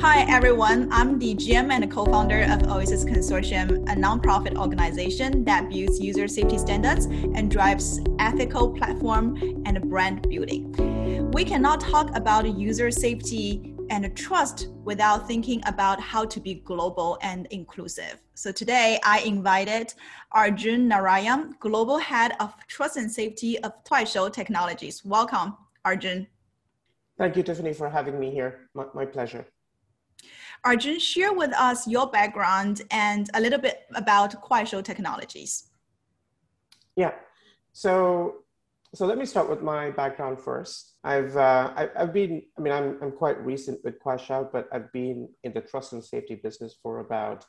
Hi, everyone. I'm the GM and co founder of Oasis Consortium, a nonprofit organization that builds user safety standards and drives ethical platform and brand building. We cannot talk about user safety and trust without thinking about how to be global and inclusive. So today I invited Arjun Narayan, Global Head of Trust and Safety of Kuaishou Technologies. Welcome, Arjun. Thank you, Tiffany, for having me here. My, my pleasure. Arjun, share with us your background and a little bit about Kuaishou Technologies. Yeah, so so let me start with my background first. I've uh, I, have been I mean I'm I'm quite recent with Kuaishou, but I've been in the trust and safety business for about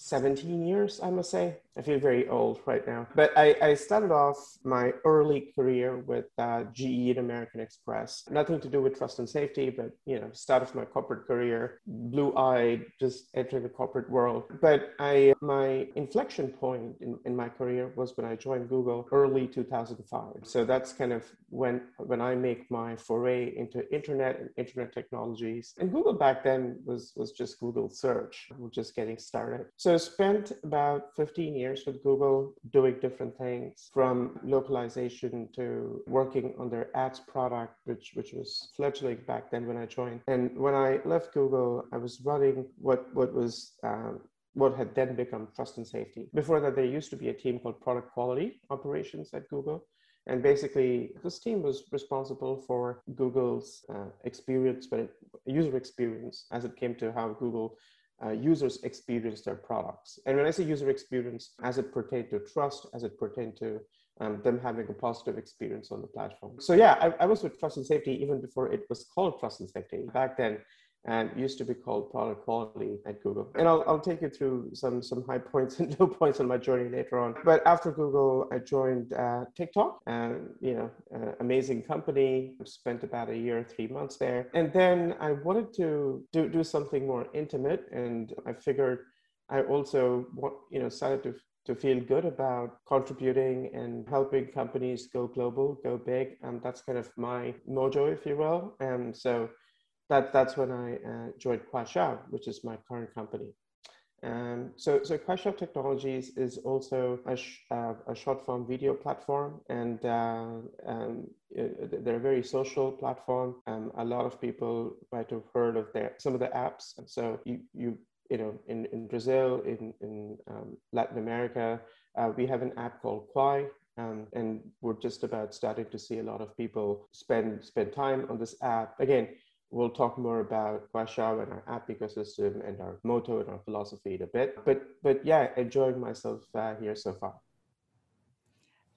17 years, I must say. I feel very old right now. But I, I started off my early career with uh, GE and American Express. Nothing to do with trust and safety, but you know, start of my corporate career, blue-eyed, just entering the corporate world. But I my inflection point in, in my career was when I joined Google early 2005. So that's kind of when when I make my foray into internet and internet technologies. And Google back then was was just Google search, We're just getting started. So so spent about 15 years with Google doing different things from localization to working on their ads product, which, which was fledgling back then when I joined. And when I left Google, I was running what, what was um, what had then become trust and safety. Before that, there used to be a team called product quality operations at Google. And basically, this team was responsible for Google's uh, experience, but user experience as it came to how Google uh, users experience their products. And when I say user experience, as it pertains to trust, as it pertains to um, them having a positive experience on the platform. So yeah, I, I, was with Trust and Safety even before it was called Trust and Safety. Back then, and used to be called product quality at Google. And I'll, I'll take you through some, some high points and low points on my journey later on. But after Google, I joined uh, TikTok, and you know, amazing company. Spent about a year, three months there, and then I wanted to do do something more intimate, and I figured I also want, you know started to to feel good about contributing and helping companies go global, go big. And that's kind of my mojo, if you will. And so that, that's when I uh, joined Kuaishou, which is my current company. So, so Kuaishou Technologies is also a, sh- uh, a short form video platform, and uh, um, they're a very social platform. Um, a lot of people might have heard of their some of the apps. So you you you know in, in Brazil, in in um, Latin America, uh, we have an app called Kwai, um, and we're just about starting to see a lot of people spend spend time on this app. Again, We'll talk more about Kuaishou and our app ecosystem and our motto and our philosophy in a bit. But but yeah, enjoying myself uh, here so far.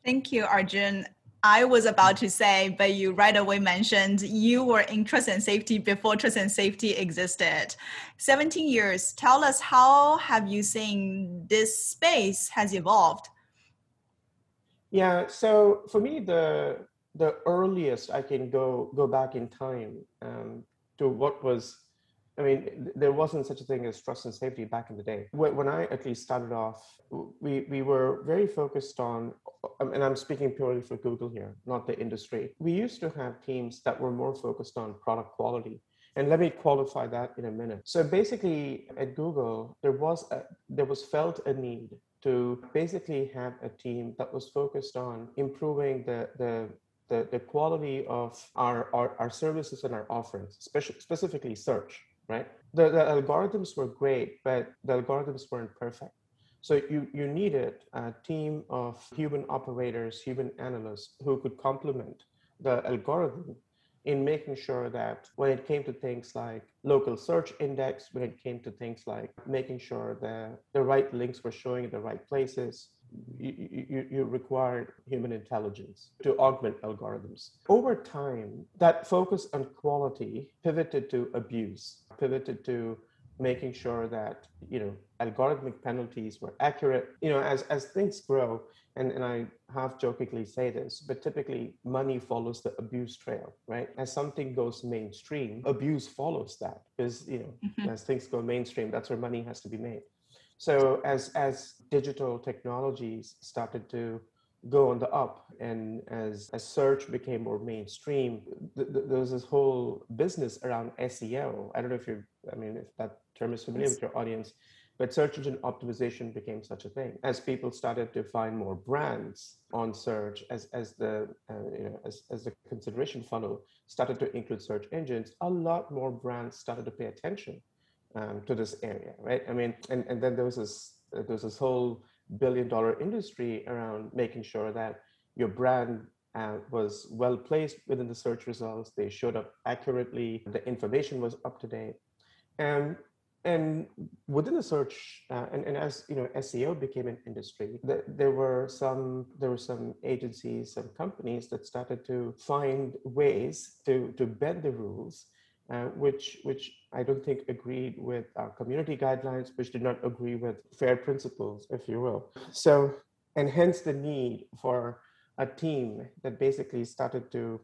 Thank you, Arjun. I was about to say, but you right away mentioned you were in trust and safety before trust and safety existed. 17 years. Tell us how have you seen this space has evolved? Yeah, so for me, the the earliest I can go go back in time um, to what was, I mean, there wasn't such a thing as trust and safety back in the day. When I at least started off, we we were very focused on, um, and I'm speaking purely for Google here, not the industry. We used to have teams that were more focused on product quality. And let me qualify that in a minute. So basically, at Google, there was a, there was felt a need to basically have a team that was focused on improving the, the the, the quality of our, our, our services and our offerings, especially, specifically search, right? The, the algorithms were great, but the algorithms weren't perfect. So you, you needed a team of human operators, human analysts who could complement the algorithm in making sure that when it came to things like local search index, when it came to things like making sure that the right links were showing in the right places, you, you, required human intelligence to augment algorithms. Over time, that focus on quality pivoted to abuse, pivoted to making sure that you know algorithmic penalties were accurate. You know, as as things grow, and, and I half jokingly say this, but typically money follows the abuse trail, right? As something goes mainstream, abuse follows that because you know mm-hmm. as things go mainstream, that's where money has to be made. So as as digital technologies started to go on the up and as, as search became more mainstream th- th- there was this whole business around seo i don't know if you're i mean if that term is familiar yes. with your audience but search engine optimization became such a thing. As people started to find more brands on search as, as the uh, you know as, as the consideration funnel started to include search engines a lot more brands started to pay attention um, to this area right? I mean and, and then there was this there was this whole billion dollar industry around making sure that your brand uh, was well placed within the search results. They showed up accurately. The information was up to date. And and within the search uh, and, and as you know seo became an industry the, there were some there were some agencies some companies that started to find ways to to bend the rules uh, which which i don't think agreed with our community guidelines which did not agree with fair principles if you will so and hence the need for a team that basically started to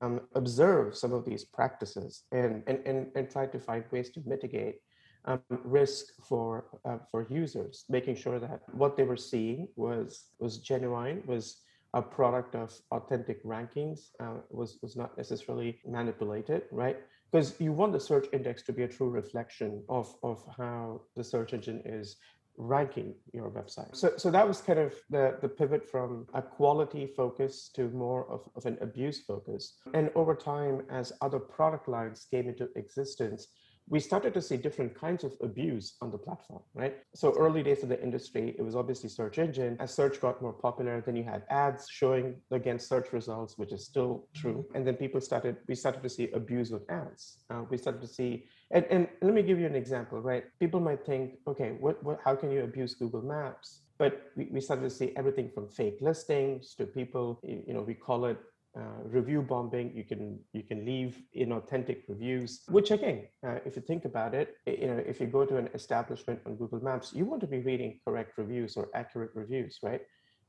um, observe some of these practices and, and, and, and try to find ways to mitigate um, risk for uh, for users, making sure that what they were seeing was was genuine, was a product of authentic rankings, uh, was was not necessarily manipulated, right? Because you want the search index to be a true reflection of of how the search engine is ranking your website. So, so that was kind of the, the pivot from a quality focus to more of, of an abuse focus. And over time, as other product lines came into existence, we started to see different kinds of abuse on the platform, right? So early days of the industry, it was obviously search engine. As search got more popular, then you had ads showing against search results, which is still true. And then people started, we started to see abuse of ads. Uh, we started to see, and, and let me give you an example, right? People might think, okay, what, what, how can you abuse Google Maps? But we, we started to see everything from fake listings to people, you know, we call it uh, review bombing. You can you can leave inauthentic reviews, which again, uh, if you think about it, you know, if you go to an establishment on Google Maps, you want to be reading correct reviews or accurate reviews, right?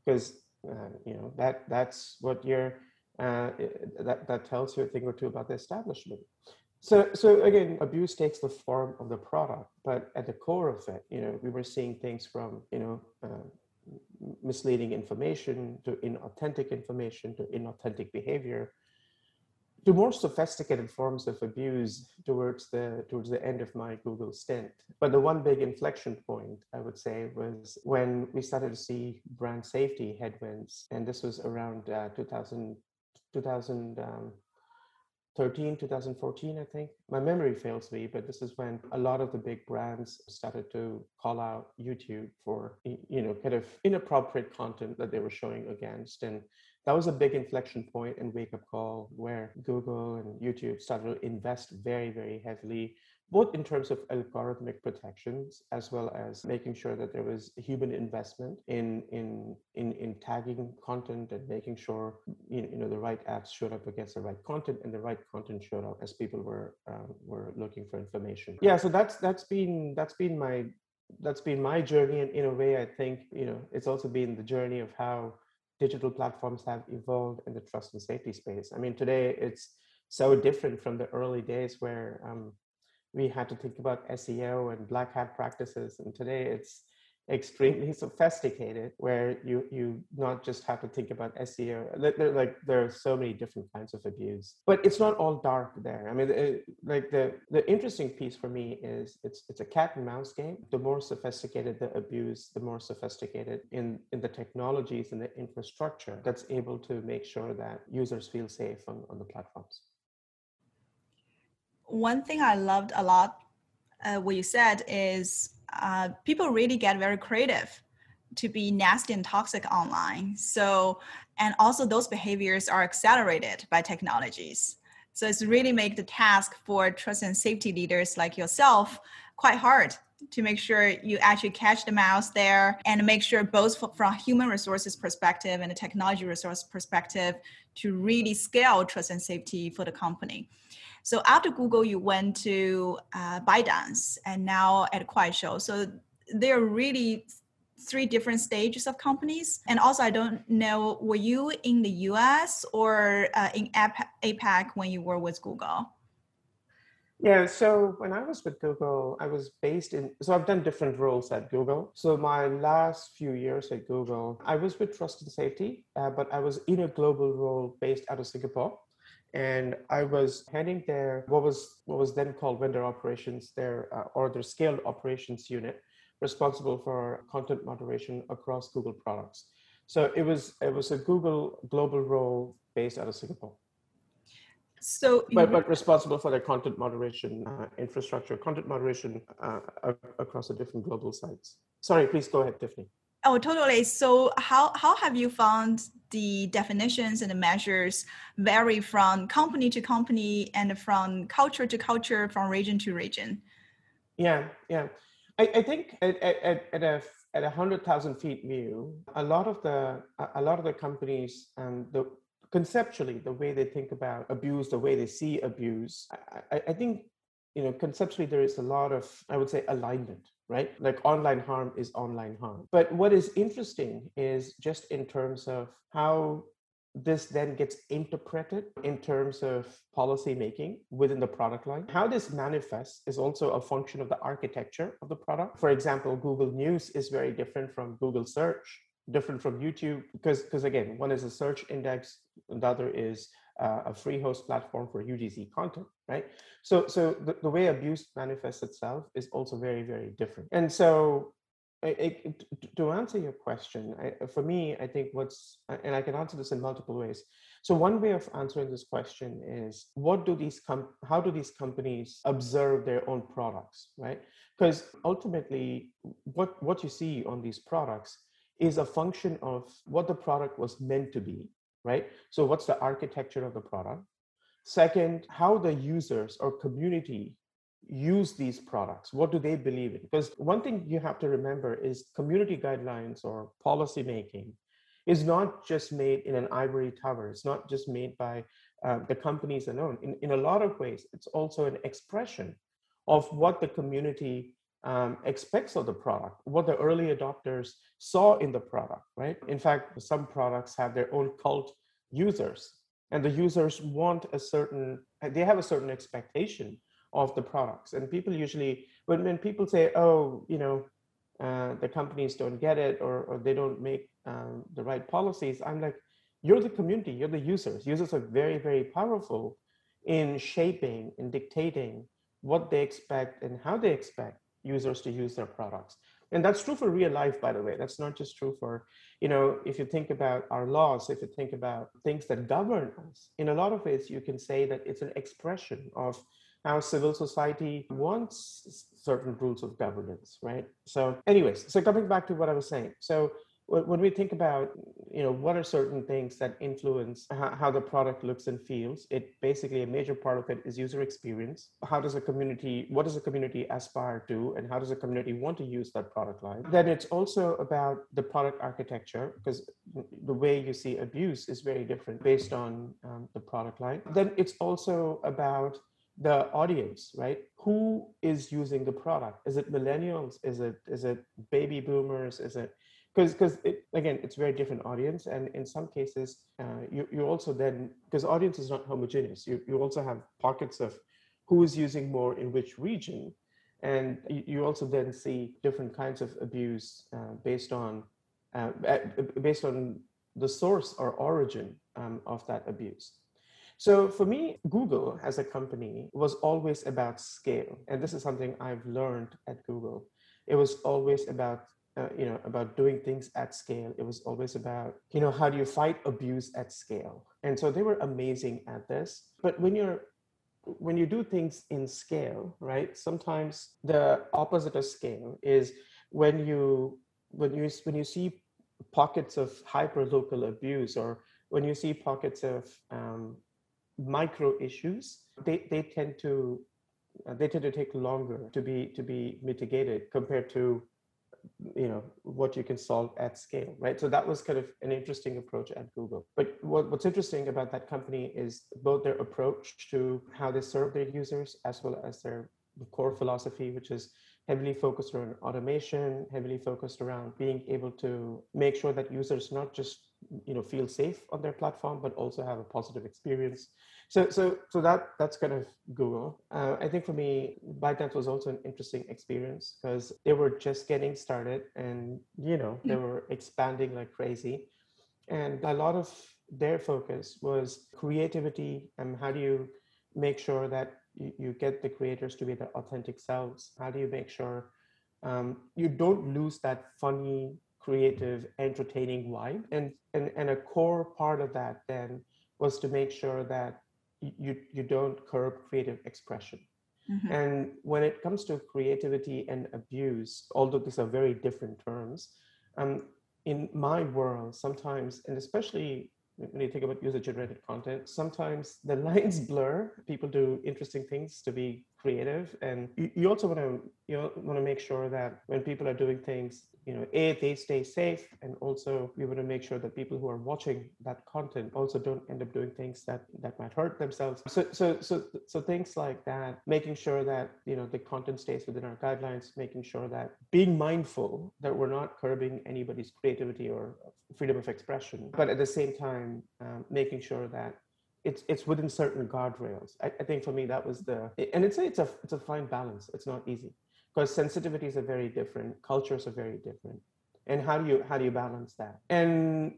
Because uh, you know that that's what you're uh, that that tells you a thing or two about the establishment. So, so again, abuse takes the form of the product, but at the core of it, you know, we were seeing things from, you know, uh, misleading information to inauthentic information to inauthentic behavior to more sophisticated forms of abuse towards the towards the end of my google stint. But the one big inflection point i would say was when we started to see brand safety headwinds. And this was around uh, 2000 2000 um, 2013, 2014, I think. My memory fails me, but this is when a lot of the big brands started to call out YouTube for, you know, kind of inappropriate content that they were showing against. And that was a big inflection point and wake up call where Google and YouTube started to invest very, very heavily both in terms of algorithmic protections as well as making sure that there was human investment in in in, in tagging content and making sure you know, the right ads showed up against the right content and the right content showed up as people were um, were looking for information. Yeah so that's that's been that's been my that's been my journey. And in a way i think you know it's also been the journey of how digital platforms have evolved in the trust and safety space. I mean today it's so different from the early days where um, we had to think about SEO and black hat practices. And today it's extremely sophisticated where you you not just have to think about SEO. Like there are so many different kinds of abuse, but it's not all dark there. I mean, it, like the the interesting piece for me is it's it's a cat and mouse game. The more sophisticated the abuse, the more sophisticated in in the technologies and the infrastructure that's able to make sure that users feel safe on, on the platforms one thing I loved a lot, uh, what you said is uh, people really get very creative to be nasty and toxic online. So, and also those behaviors are accelerated by technologies. So it's really make the task for trust and safety leaders like yourself quite hard to make sure you actually catch the mouse there and make sure both from human resources perspective and a technology resource perspective to really scale trust and safety for the company. So after Google, you went to uh, ByteDance and now at Kuaishou. So there are really three different stages of companies. And also, I don't know, were you in the US or uh, in APAC when you were with Google? Yeah, so when I was with Google, I was based in, so I've done different roles at Google. So my last few years at Google, I was with Trust and Safety, uh, but I was in a global role based out of Singapore. And I was heading their, what was, what was then called vendor operations, their, uh, or their scaled operations unit, responsible for content moderation across Google products. So it was, it was a Google global role based out of Singapore. So, but, but responsible for the content moderation uh, infrastructure, content moderation uh, across the different global sites. Sorry, please go ahead, Tiffany. Oh, totally. So, how how have you found the definitions and the measures vary from company to company and from culture to culture, from region to region? Yeah, yeah. I, I think at, at, at a at a hundred thousand feet view, a lot of the a lot of the companies um, the conceptually the way they think about abuse the way they see abuse I, I, think you know conceptually there is a lot of i would say alignment right like online harm is online harm but what is interesting is just in terms of how this then gets interpreted in terms of policy making within the product line. How this manifests is also a function of the architecture of the product. For example, Google News is very different from Google Search different from YouTube because because again, one is a search index, and the other is uh, a free host platform for UGC content, right? So so the, the way abuse manifests itself is also very very different. And so it, it, to answer your question, I, for me, I think what's and I can answer this in multiple ways. So one way of answering this question is what do these com- how do these companies observe their own products, right? Because ultimately, what what you see on these products is a function of what the product was meant to be, right? So, what's the architecture of the product? Second, how the users or community use these products. What do they believe in? Because one thing you have to remember is community guidelines or policy making is not just made in an ivory tower. It's not just made by uh, the companies alone. In, in a lot of ways, it's also an expression of what the community um, expects of the product, what the early adopters saw in the product, right? In fact, some products have their own cult users, and the users want a certain, they have a certain expectation of the products. And people usually, when, when people say, oh, you know, uh, the companies don't get it or, or they don't make um, the right policies, I'm like, you're the community, you're the users. Users are very, very powerful in shaping and dictating what they expect and how they expect users to use their products. And that's true for real life by the way. That's not just true for you know if you think about our laws if you think about things that govern us in a lot of ways you can say that it's an expression of how civil society wants certain rules of governance right? So anyways so coming back to what i was saying. So when we think about you know what are certain things that influence how, the product looks and feels it basically a major part of it is user experience. How does a community what does a community aspire to and how does a community want to use that product line? Then it's also about the product architecture because the way you see abuse is very different based on um, the product line. Then it's also about the audience right? Who is using the product? Is it millennials? Is it is it baby boomers? Is it because because it, again it's very different audience and in some cases uh, you, you also then because audience is not homogeneous. You, you also have pockets of who is using more in which region and you, you also then see different kinds of abuse uh, based on uh, based on the source or origin um, of that abuse. So for me google as a company was always about scale and this is something i've learned at google. It was always about uh, you know about doing things at scale it was always about you know how do you fight abuse at scale? And so they were amazing at this. But when you're when you do things in scale right sometimes the opposite of scale is when you when you when you see pockets of hyper local abuse or when you see pockets of um, micro issues they they tend to uh, they tend to take longer to be to be mitigated compared to you know what you can solve at scale right? So that was kind of an interesting approach at google. But what, what's interesting about that company is both their approach to how they serve their users as well as their core philosophy which is heavily focused around automation heavily focused around being able to make sure that users not just you know feel safe on their platform but also have a positive experience So, so, so that that's kind of Google. Uh, I think for me, ByteDance was also an interesting experience because they were just getting started, and you know they were expanding like crazy, and a lot of their focus was creativity and how do you make sure that you, you get the creators to be their authentic selves? How do you make sure um, you don't lose that funny, creative, entertaining vibe? And, and and a core part of that then was to make sure that you you don't curb creative expression. Mm-hmm. And when it comes to creativity and abuse, although these are very different terms, um, in my world, sometimes, and especially when you think about user generated content, sometimes the lines blur. People do interesting things to be creative, and you, you also want to you want to make sure that when people are doing things you know a they stay safe and also we want to make sure that people who are watching that content also don't end up doing things that that might hurt themselves. So so so so things like that making sure that you know the content stays within our guidelines making sure that being mindful that we're not curbing anybody's creativity or freedom of expression but at the same time um, making sure that it's it's within certain guardrails. I, I, think for me that was the and it's a, it's a it's a fine balance. It's not easy because sensitivities are very different, cultures are very different. And how do you how do you balance that? And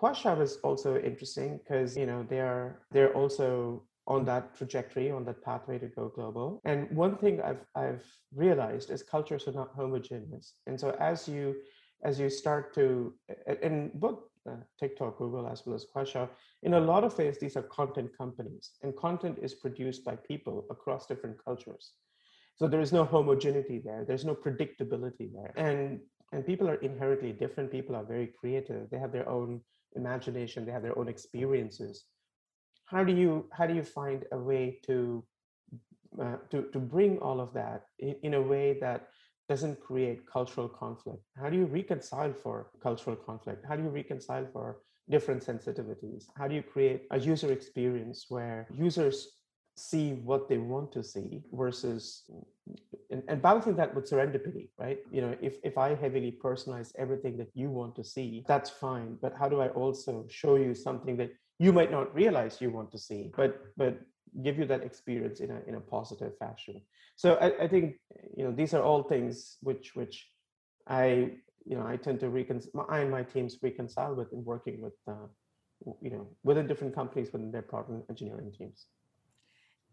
Kuaishou is also interesting because you know they're they're also on that trajectory, on that pathway to go global. And one thing I've I've realized is cultures are not homogeneous. And so as you as you start to in both uh, TikTok, Google, as well as Kuaishou, in a lot of ways, these are content companies, and content is produced by people across different cultures. So there is no homogeneity there. There's no predictability there. And and people are inherently different. People are very creative. They have their own imagination. They have their own experiences. How do you how do you find a way to uh, to to bring all of that in, in a way that doesn't create cultural conflict? How do you reconcile for cultural conflict? How do you reconcile for different sensitivities? How do you create a user experience where users see what they want to see versus and, and, balancing that with serendipity right you know if, if i heavily personalize everything that you want to see that's fine but how do i also show you something that you might not realize you want to see but but give you that experience in a in a positive fashion so i, I think you know these are all things which which i you know i tend to reconcile i and my teams reconcile with in working with uh, you know within different companies within their product engineering teams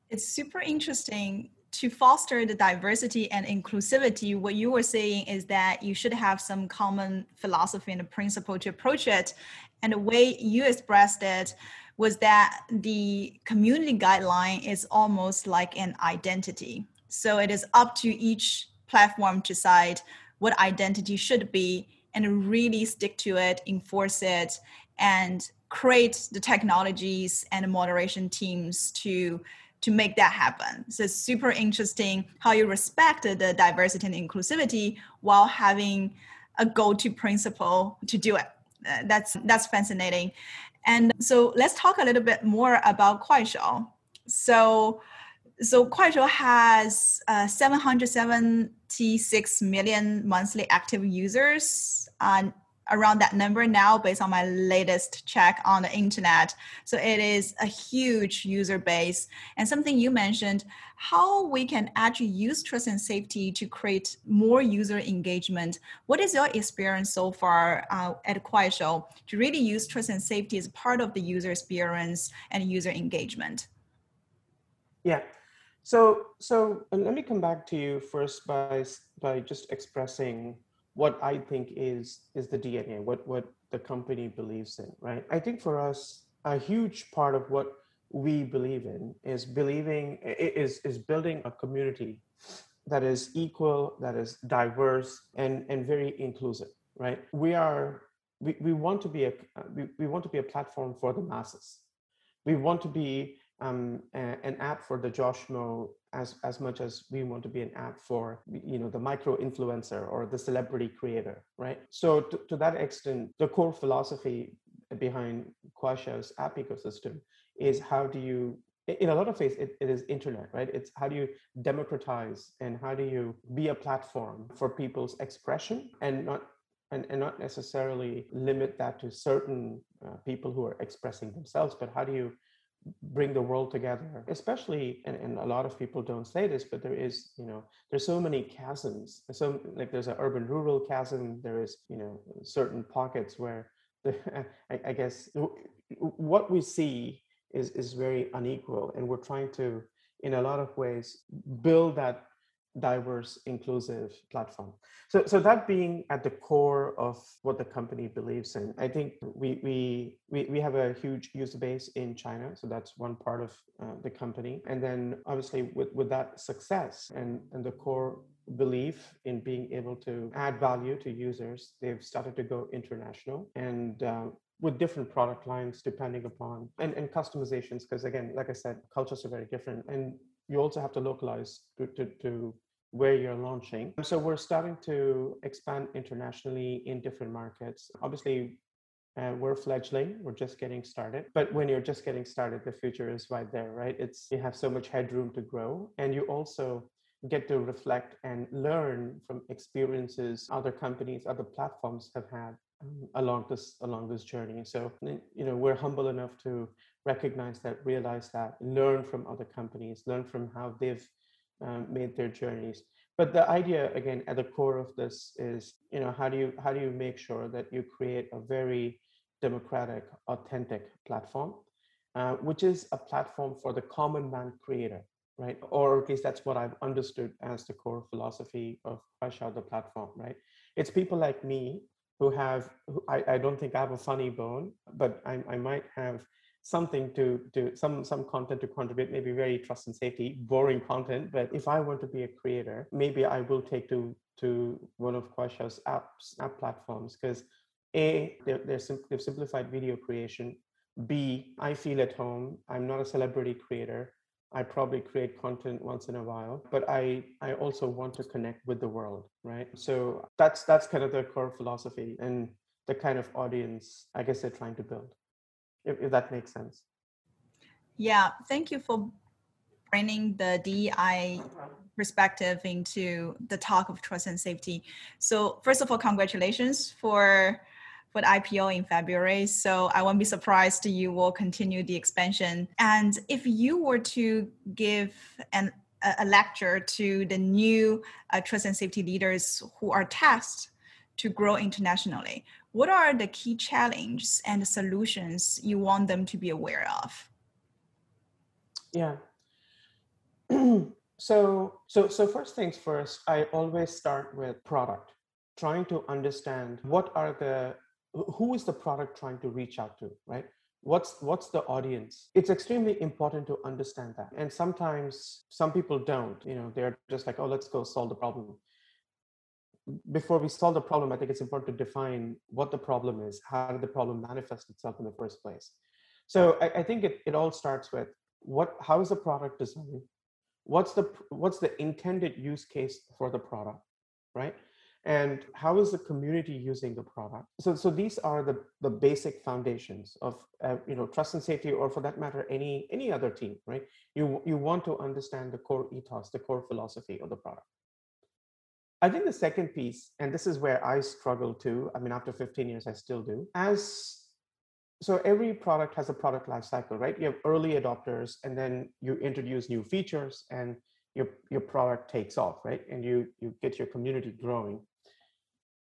it's super interesting to foster the diversity and inclusivity. What you were saying is that you should have some common philosophy and a principle to approach it. And the way you expressed it was that the community guideline is almost like an identity. So it is up to each platform to decide what identity should be and really stick to it, enforce it, and create the technologies and the moderation teams to to make that happen. So it's super interesting how you respect the diversity and inclusivity while having a go-to principle to do it. Uh, that's that's fascinating. And so let's talk a little bit more about Kuaishou. So so Kuaishou has uh, 776 million monthly active users. Uh, around that number now based on my latest check on the internet. So it is a huge user base. And something you mentioned, how we can actually use trust and safety to create more user engagement. What is your experience so far uh, at Kuaishou to really use trust and safety as part of the user experience and user engagement? Yeah. So, so let me come back to you first by by just expressing what I think is is the DNA, what what the company believes in, right? I think for us, a huge part of what we believe in is believing is is building a community that is equal, that is diverse, and and very inclusive, right? We are we, we want to be a we, we want to be a platform for the masses. We want to be um, an app for the Joe Schmo as as much as we want to be an app for you know the micro influencer or the celebrity creator right? So to, to that extent the core philosophy behind Kuaishou's app ecosystem is how do you in a lot of ways it, it is internet right? It's how do you democratize and how do you be a platform for people's expression and not and, and not necessarily limit that to certain uh, people who are expressing themselves but how do you bring the world together especially and, and a lot of people don't say this but there is you know there's so many chasms. So like there's an urban rural chasm there is you know certain pockets where the, I, I guess what we see is is very unequal and we're trying to in a lot of ways build that diverse inclusive platform. So so that being at the core of what the company believes in i think we we we, we have a huge user base in china so that's one part of uh, the company. And then obviously with with that success and and the core belief in being able to add value to users they've started to go international and uh, with different product lines depending upon and, and customizations because again like i said cultures are very different. And you also have to localize to, to, to where you're launching. So we're starting to expand internationally in different markets. Obviously uh, we're fledgling we're just getting started but when you're just getting started the future is right there right? It's you have so much headroom to grow and you also get to reflect and learn from experiences other companies other platforms have had along this along this journey. So you know we're humble enough to recognize that realize that learn from other companies learn from how they've um, made their journeys. But the idea again at the core of this is you know how do you how do you make sure that you create a very democratic authentic platform uh, which is a platform for the common man creator right? Or at least that's what i've understood as the core philosophy of Out the platform right? It's people like me who have who, I, I don't think I have a funny bone, but I, I might have something to do some some content to contribute maybe very trust and safety boring content. But if i want to be a creator maybe i will take to to one of Kuaishou's apps app platforms. Because a they're, they're sim- they've simplified video creation. B i feel at home. I'm not a celebrity creator. I probably create content once in a while, but I I also want to connect with the world, right? So that's that's kind of the core philosophy and the kind of audience I guess they're trying to build, if, if that makes sense. Yeah, thank you for bringing the DEI perspective into the talk of trust and safety. So first of all, congratulations for for IPO in February. So I won't be surprised you will continue the expansion. And if you were to give an a lecture to the new uh, trust and safety leaders who are tasked to grow internationally. What are the key challenges and solutions you want them to be aware of? Yeah. so so so first things first, I always start with product, trying to understand what are the who is the product trying to reach out to right what's what's the audience it's extremely important to understand that and sometimes some people don't you know they're just like oh let's go solve the problem before we solve the problem i think it's important to define what the problem is. How did the problem manifest itself in the first place? So i, I think it, it all starts with what how is the product designed? What's the what's the intended use case for the product right? And how is the community using the product? So so these are the the basic foundations of uh, you know trust and safety or for that matter any any other team right? You you want to understand the core ethos the core philosophy of the product i think the second piece and this is where i struggle too i mean after 15 years i still do as so every product has a product life cycle right? You have early adopters and then you introduce new features and your your product takes off right? And you you get your community growing.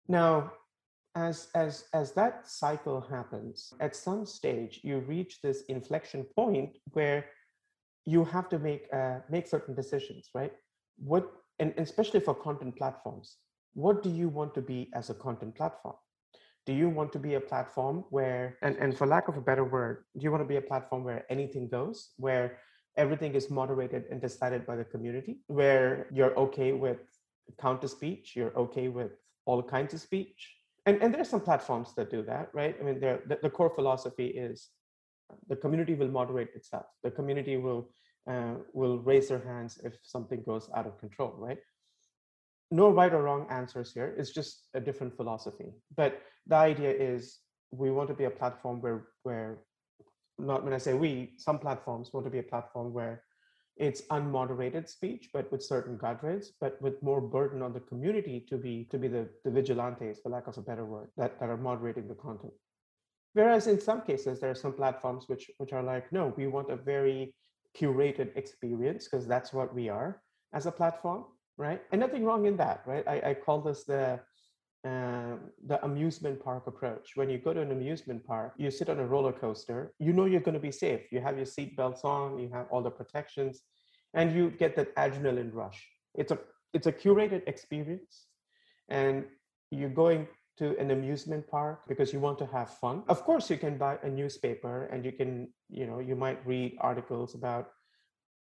Now, as as as that cycle happens, at some stage you reach this inflection point where you have to make uh, make certain decisions, right? What and especially for content platforms, what do you want to be as a content platform? Do you want to be a platform where, and, and for lack of a better word, do you want to be a platform where anything goes, where everything is moderated and decided by the community, where you're okay with counter speech, you're okay with all kinds of speech. And, and there's some platforms that do that, right? I mean, the, the core philosophy is uh, the community will moderate itself. The community will uh, will raise their hands if something goes out of control, right? No right or wrong answers here. It's just a different philosophy. But the idea is we want to be a platform where where not when I say we, some platforms want to be a platform where it's unmoderated speech, but with certain guardrails, but with more burden on the community to be to be the, the vigilantes, for lack of a better word, that, that are moderating the content. Whereas in some cases, there are some platforms which, which are like, no, we want a very curated experience because that's what we are as a platform, right? And nothing wrong in that, right? I, I call this the uh, the amusement park approach. When you go to an amusement park, you sit on a roller coaster, you know you're going to be safe. You have your seatbelts on, you have all the protections, and you get that adrenaline rush. It's a it's a curated experience, and you're going to an amusement park because you want to have fun. Of course, you can buy a newspaper and you can, you know, you might read articles about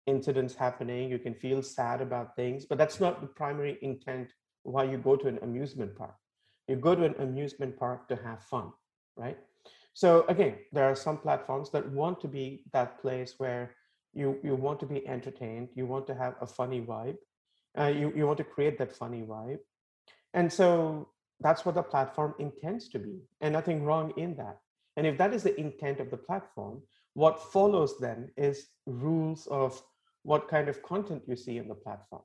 incidents happening. You can feel sad about things, but that's not the primary intent why you go to an amusement park. You go to an amusement park to have fun, right? So again, there are some platforms that want to be that place where you you want to be entertained, you want to have a funny vibe, uh, you you want to create that funny vibe, and so that's what the platform intends to be, and nothing wrong in that. And if that is the intent of the platform, what follows then is rules of what kind of content you see in the platform.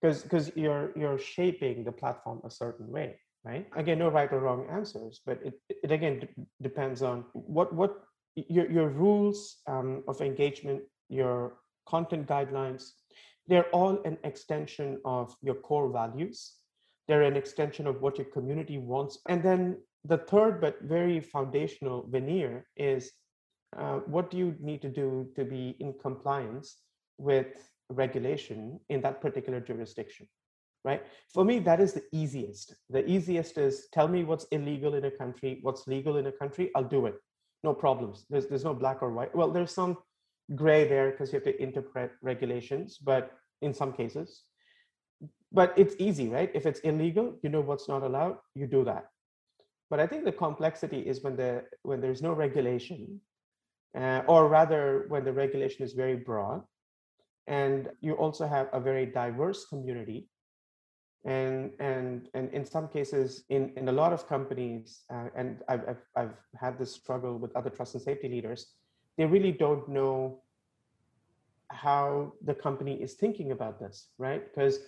Because because you're you're shaping the platform a certain way right? Again no right or wrong answers but it, it again d- depends on what what your, your rules um, of engagement your content guidelines they're all an extension of your core values they're an extension of what your community wants. And then the third but very foundational veneer is uh, what do you need to do to be in compliance with regulation in that particular jurisdiction right? For me that is the easiest. The easiest is tell me what's illegal in a country what's legal in a country i'll do it. No problems. There's, there's no black or white. Well there's some gray there because you have to interpret regulations but in some cases but it's easy right? If it's illegal you know what's not allowed you do that. But i think the complexity is when the when there's no regulation uh, or rather when the regulation is very broad and you also have a very diverse community and and and in some cases in in a lot of companies uh, and I've, I've, I've had this struggle with other trust and safety leaders they really don't know how the company is thinking about this right? Because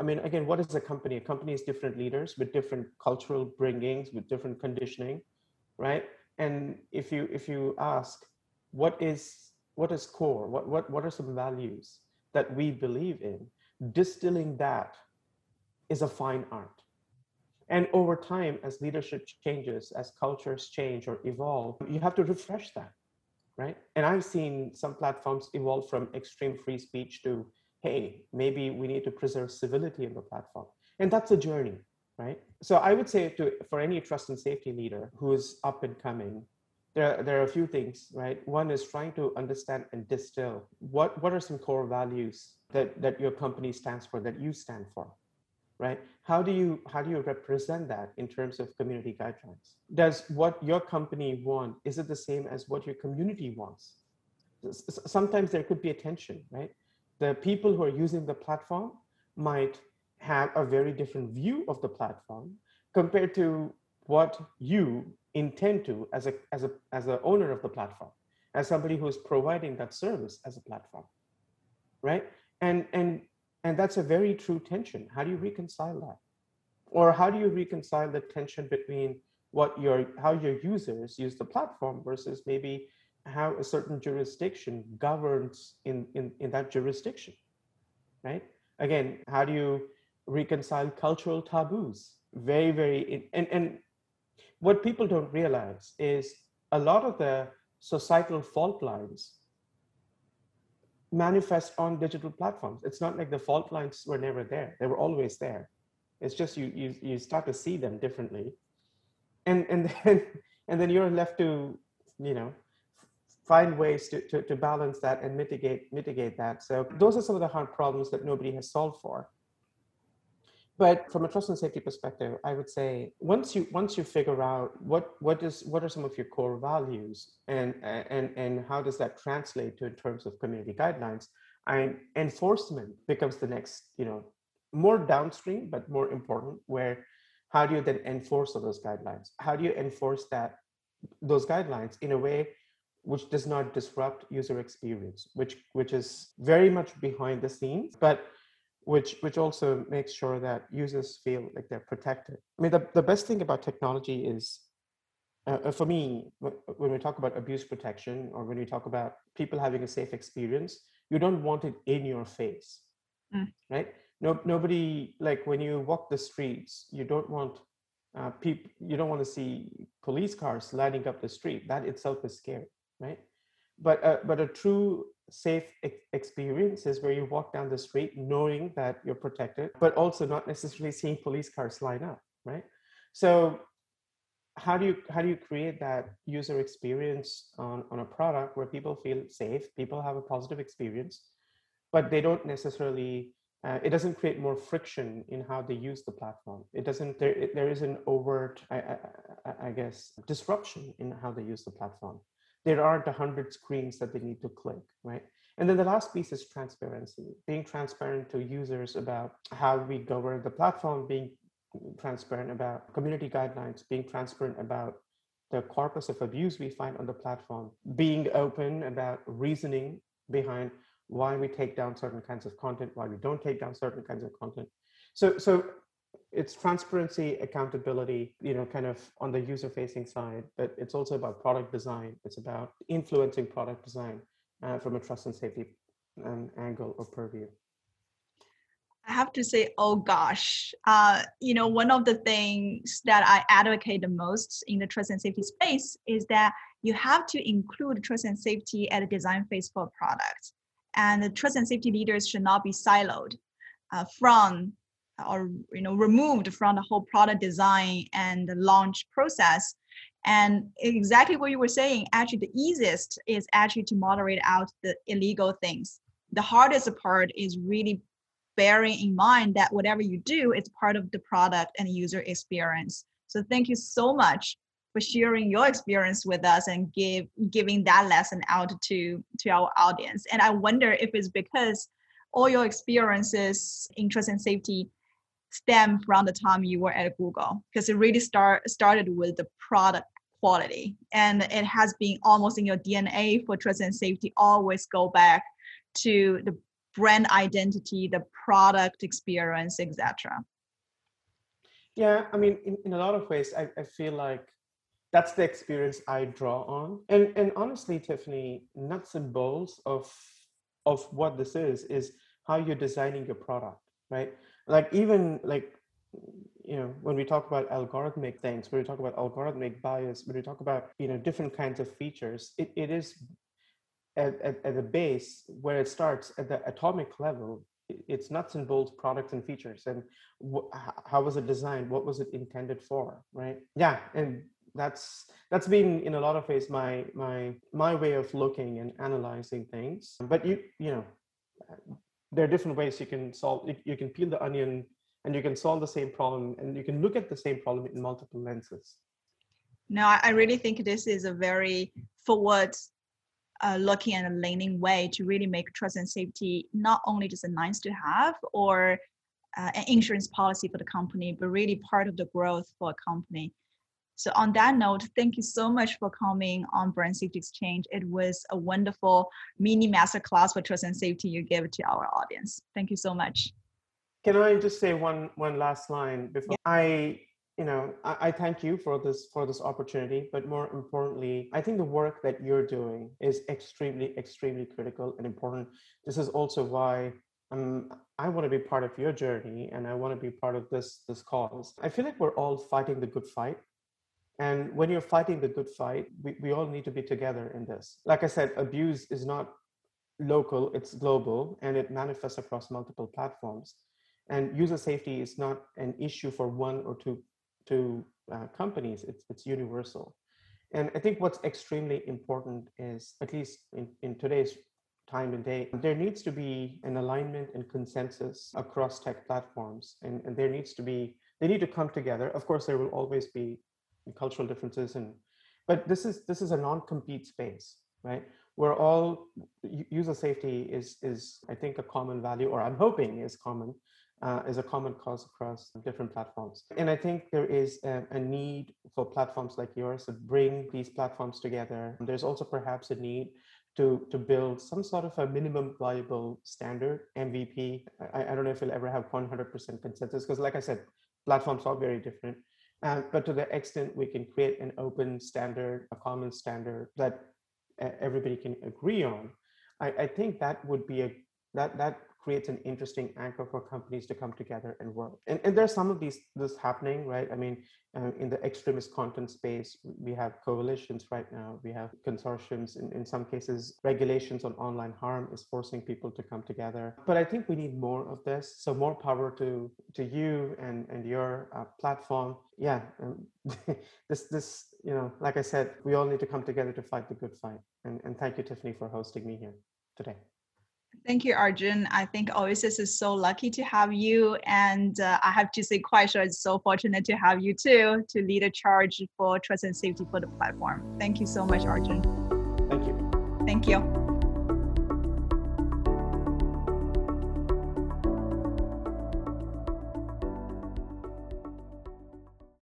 i mean again what is a company? A company is different leaders with different cultural bringings with different conditioning right? And if you if you ask what is what is core? What what what are some values that we believe in? Distilling that is a fine art. And over time as leadership changes as cultures change or evolve you have to refresh that right? And i've seen some platforms evolve from extreme free speech to hey maybe we need to preserve civility in the platform and that's a journey right so i would say to for any trust and safety leader who is up and coming there, there are a few things, right? One is trying to understand and distill what, what are some core values that, that your company stands for, that you stand for, right? How do you how do you represent that in terms of community guidelines? Does what your company want is it the same as what your community wants? Sometimes there could be a tension, right? The people who are using the platform might have a very different view of the platform compared to what you intend to as a as a as a owner of the platform as somebody who's providing that service as a platform right? And and and that's a very true tension. How do you reconcile that? Or how do you reconcile the tension between what your how your users use the platform versus maybe how a certain jurisdiction governs in in, in that jurisdiction right again how do you reconcile cultural taboos very very and and what people don't realize is a lot of the societal fault lines manifest on digital platforms. It's not like the fault lines were never there; they were always there. It's just you you you start to see them differently, and and then and then you're left to you know find ways to, to, to balance that and mitigate mitigate that. So those are some of the hard problems that nobody has solved for. But from a trust and safety perspective, I would say once you once you figure out what what is what are some of your core values and and and how does that translate to in terms of community guidelines, and enforcement becomes the next you know more downstream but more important. Where how do you then enforce those guidelines? How do you enforce that those guidelines in a way which does not disrupt user experience, which which is very much behind the scenes, but which which also makes sure that users feel like they're protected. I mean, the, the best thing about technology is uh, for me, when we talk about abuse protection or when we talk about people having a safe experience, you don't want it in your face, mm. right? No, nobody like when you walk the streets, you don't want uh, people, you don't want to see police cars lining up the street. That itself is scary, right? But uh, but a true safe experience is where you walk down the street knowing that you're protected, but also not necessarily seeing police cars line up, right? So how do you how do you create that user experience on, on a product where people feel safe, people have a positive experience, but they don't necessarily uh, it doesn't create more friction in how they use the platform. It doesn't. There, it, there is an overt, I, I, I, guess, disruption in how they use the platform there aren't a hundred screens that they need to click, right? And then the last piece is transparency, being transparent to users about how we govern the platform, being transparent about community guidelines, being transparent about the corpus of abuse we find on the platform, being open about reasoning behind why we take down certain kinds of content, why we don't take down certain kinds of content. So, so it's transparency accountability you know kind of on the user facing side but it's also about product design it's about influencing product design uh, from a trust and safety um, angle or purview I have to say, oh gosh, uh, you know, one of the things that I advocate the most in the trust and safety space is that you have to include trust and safety at the design phase for a product. And the trust and safety leaders should not be siloed uh, from or you know removed from the whole product design and the launch process. And exactly what you were saying actually the easiest is actually to moderate out the illegal things. The hardest part is really bearing in mind that whatever you do is part of the product and user experience. So thank you so much for sharing your experience with us and give giving that lesson out to to our audience. And i wonder if it's because all your experiences in and safety stem from the time you were at Google because it really start started with the product quality and it has been almost in your DNA for trust and safety always go back to the brand identity, the product experience, etc. Yeah, I mean, in, in a lot of ways, I, I feel like that's the experience I draw on. And and honestly, Tiffany, nuts and bolts of of what this is is how you're designing your product, right? Like even like you know when we talk about algorithmic things when we talk about algorithmic bias when we talk about you know different kinds of features it, it is at, at, at the base where it starts at the atomic level it's nuts and bolts products and features and wh- how was it designed? What was it intended for? Right? Yeah and that's that's been in a lot of ways my my my way of looking and analyzing things. But you you know there are different ways you can solve you can peel the onion and you can solve the same problem and you can look at the same problem in multiple lenses. No i really think this is a very forward uh, looking and leaning way to really make trust and safety not only just a nice to have or uh, an insurance policy for the company but really part of the growth for a company so on that note, thank you so much for coming on Brand Safety Exchange. It was a wonderful mini masterclass for trust and safety you gave to our audience. Thank you so much. Can I just say one one last line before yeah. I you know I, I, thank you for this for this opportunity but more importantly i think the work that you're doing is extremely extremely critical and important this is also why um, i want to be part of your journey and i want to be part of this this cause i feel like we're all fighting the good fight and when you're fighting the good fight, we, we all need to be together in this. Like I said, abuse is not local, it's global, and it manifests across multiple platforms. And user safety is not an issue for one or two, two uh, companies, it's, it's universal. And I think what's extremely important is, at least in, in today's time and day, there needs to be an alignment and consensus across tech platforms. And, and there needs to be, they need to come together. Of course, there will always be cultural differences and but this is this is a non-compete space right? We're all user safety is is i think a common value or i'm hoping is common uh, is a common cause across different platforms. And i think there is a, a, need for platforms like yours to bring these platforms together. There's also perhaps a need to to build some sort of a minimum viable standard mvp i, I don't know if you'll ever have 100% consensus because like i said platforms are very different Uh, but to the extent we can create an open standard, a common standard that uh, everybody can agree on, I, I think that would be a that that creates an interesting anchor for companies to come together and work. And, and there's some of these this happening, right? I mean, uh, in the extremist content space, we have coalitions right now. We have consortiums. In, in some cases, regulations on online harm is forcing people to come together. But I think we need more of this. So more power to to you and and your uh, platform. Yeah, um, this this you know, like I said, we all need to come together to fight the good fight. And and thank you, Tiffany, for hosting me here today. Thank you, Arjun. I think Oasis is so lucky to have you. And uh, I have to say, Kuaishou is so fortunate to have you too to lead a charge for trust and safety for the platform. Thank you so much, Arjun. Thank you. Thank you.